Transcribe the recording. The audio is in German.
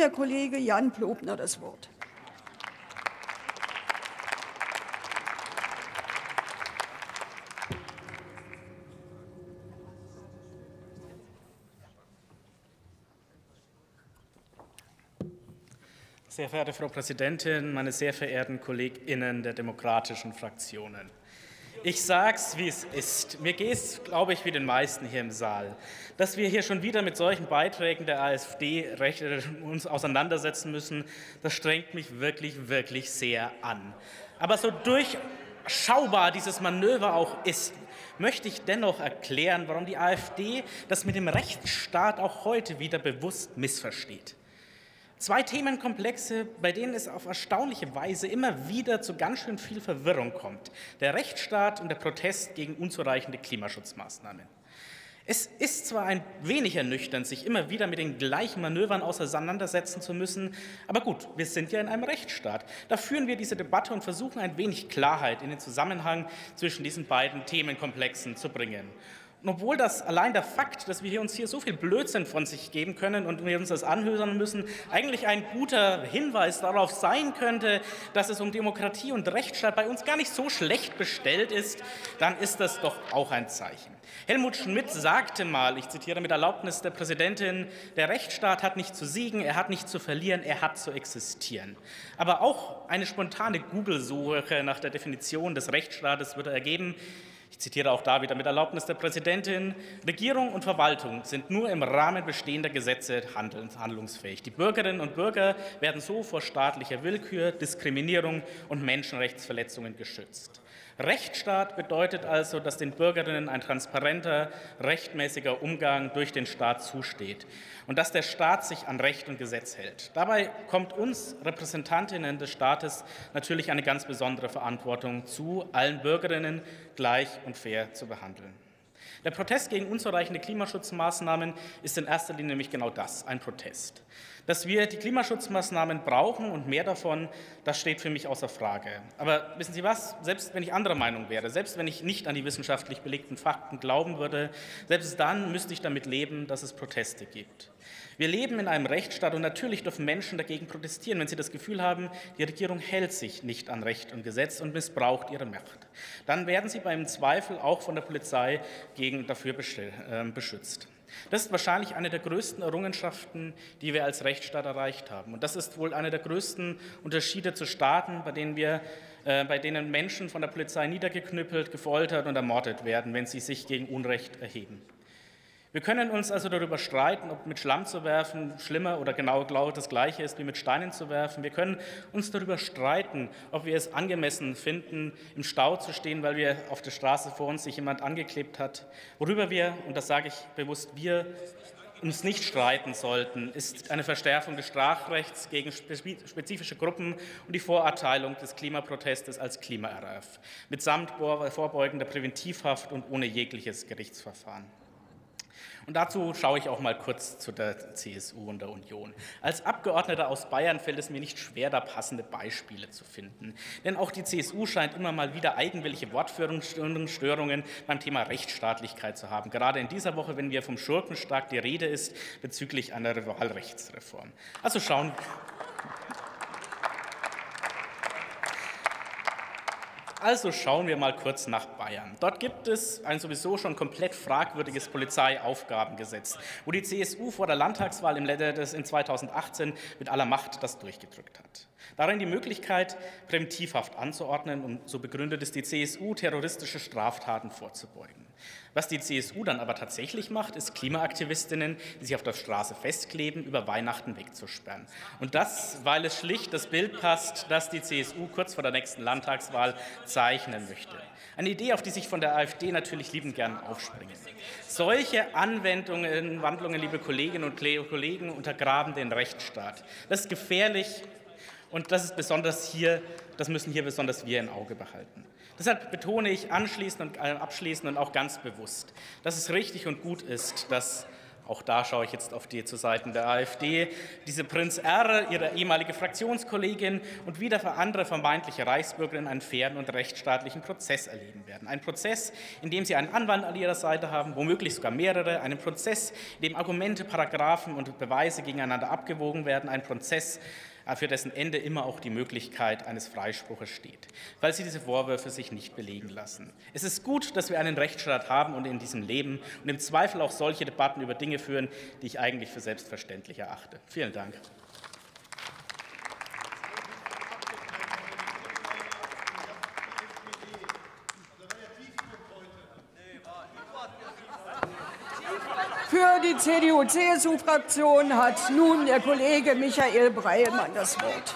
der Kollege Jan Plobner das Wort. Sehr verehrte Frau Präsidentin, meine sehr verehrten KollegInnen der demokratischen Fraktionen. Ich sag's, wie es ist. Mir geht es, glaube ich, wie den meisten hier im Saal. Dass wir hier schon wieder mit solchen Beiträgen der AfD uns auseinandersetzen müssen, das strengt mich wirklich, wirklich sehr an. Aber so durchschaubar dieses Manöver auch ist, möchte ich dennoch erklären, warum die AfD das mit dem Rechtsstaat auch heute wieder bewusst missversteht. Zwei Themenkomplexe, bei denen es auf erstaunliche Weise immer wieder zu ganz schön viel Verwirrung kommt. Der Rechtsstaat und der Protest gegen unzureichende Klimaschutzmaßnahmen. Es ist zwar ein wenig ernüchternd, sich immer wieder mit den gleichen Manövern auseinandersetzen zu müssen, aber gut, wir sind ja in einem Rechtsstaat. Da führen wir diese Debatte und versuchen ein wenig Klarheit in den Zusammenhang zwischen diesen beiden Themenkomplexen zu bringen. Und obwohl das allein der Fakt, dass wir uns hier so viel Blödsinn von sich geben können und wir uns das anhören müssen, eigentlich ein guter Hinweis darauf sein könnte, dass es um Demokratie und Rechtsstaat bei uns gar nicht so schlecht bestellt ist, dann ist das doch auch ein Zeichen. Helmut Schmidt sagte mal, ich zitiere mit Erlaubnis der Präsidentin, der Rechtsstaat hat nicht zu siegen, er hat nicht zu verlieren, er hat zu existieren. Aber auch eine spontane Google-Suche nach der Definition des Rechtsstaates würde ergeben, ich zitiere auch da wieder mit Erlaubnis der Präsidentin. Regierung und Verwaltung sind nur im Rahmen bestehender Gesetze handlungsfähig. Die Bürgerinnen und Bürger werden so vor staatlicher Willkür, Diskriminierung und Menschenrechtsverletzungen geschützt. Rechtsstaat bedeutet also, dass den Bürgerinnen ein transparenter, rechtmäßiger Umgang durch den Staat zusteht und dass der Staat sich an Recht und Gesetz hält. Dabei kommt uns Repräsentantinnen des Staates natürlich eine ganz besondere Verantwortung zu, allen Bürgerinnen gleich und fair zu behandeln. Der Protest gegen unzureichende Klimaschutzmaßnahmen ist in erster Linie nämlich genau das, ein Protest. Dass wir die Klimaschutzmaßnahmen brauchen und mehr davon, das steht für mich außer Frage. Aber wissen Sie was? Selbst wenn ich anderer Meinung wäre, selbst wenn ich nicht an die wissenschaftlich belegten Fakten glauben würde, selbst dann müsste ich damit leben, dass es Proteste gibt. Wir leben in einem Rechtsstaat und natürlich dürfen Menschen dagegen protestieren, wenn sie das Gefühl haben, die Regierung hält sich nicht an Recht und Gesetz und missbraucht ihre Macht. Dann werden sie beim Zweifel auch von der Polizei gegen dafür ähm, beschützt. Das ist wahrscheinlich eine der größten Errungenschaften, die wir als Rechtsstaat erreicht haben. Und das ist wohl einer der größten Unterschiede zu Staaten, bei denen, wir, äh, bei denen Menschen von der Polizei niedergeknüppelt, gefoltert und ermordet werden, wenn sie sich gegen Unrecht erheben. Wir können uns also darüber streiten, ob mit Schlamm zu werfen schlimmer oder genau das Gleiche ist wie mit Steinen zu werfen. Wir können uns darüber streiten, ob wir es angemessen finden, im Stau zu stehen, weil wir auf der Straße vor uns sich jemand angeklebt hat. Worüber wir, und das sage ich bewusst, wir uns nicht streiten sollten, ist eine Verstärkung des Strafrechts gegen spezifische Gruppen und die Vorurteilung des Klimaprotestes als Klima-RF mitsamt vorbeugender Präventivhaft und ohne jegliches Gerichtsverfahren. Und dazu schaue ich auch mal kurz zu der CSU und der Union. Als Abgeordneter aus Bayern fällt es mir nicht schwer, da passende Beispiele zu finden. Denn auch die CSU scheint immer mal wieder eigenwillige Wortführungsstörungen beim Thema Rechtsstaatlichkeit zu haben. Gerade in dieser Woche, wenn wir vom Schurkenstaat die Rede ist bezüglich einer Wahlrechtsreform. Also schauen Also schauen wir mal kurz nach Bayern. Dort gibt es ein sowieso schon komplett fragwürdiges Polizeiaufgabengesetz, wo die CSU vor der Landtagswahl im in 2018 mit aller Macht das durchgedrückt hat. Darin die Möglichkeit, Präventivhaft anzuordnen und so begründet es die CSU, terroristische Straftaten vorzubeugen. Was die CSU dann aber tatsächlich macht, ist Klimaaktivistinnen, die sich auf der Straße festkleben, über Weihnachten wegzusperren. Und das, weil es schlicht das Bild passt, das die CSU kurz vor der nächsten Landtagswahl zeichnen möchte. Eine Idee, auf die sich von der AfD natürlich liebend gern aufspringen. Solche Anwendungen, Wandlungen, liebe Kolleginnen und Kollegen, untergraben den Rechtsstaat. Das ist gefährlich und das ist besonders hier, das müssen hier besonders wir im Auge behalten. Deshalb betone ich anschließend und äh, abschließend und auch ganz bewusst, dass es richtig und gut ist, dass Auch da schaue ich jetzt auf die zu Seiten der AfD. Diese Prinz R., ihre ehemalige Fraktionskollegin und wieder für andere vermeintliche Reichsbürgerinnen einen fairen und rechtsstaatlichen Prozess erleben werden. Ein Prozess, in dem sie einen Anwalt an ihrer Seite haben, womöglich sogar mehrere. Einen Prozess, in dem Argumente, Paragraphen und Beweise gegeneinander abgewogen werden. Ein Prozess, für dessen Ende immer auch die Möglichkeit eines Freispruches steht, weil sie diese Vorwürfe sich nicht belegen lassen. Es ist gut, dass wir einen Rechtsstaat haben und in diesem leben und im Zweifel auch solche Debatten über Dinge führen, die ich eigentlich für selbstverständlich erachte. Vielen Dank. Für die CDU-CSU-Fraktion hat nun der Kollege Michael Breilmann das Wort.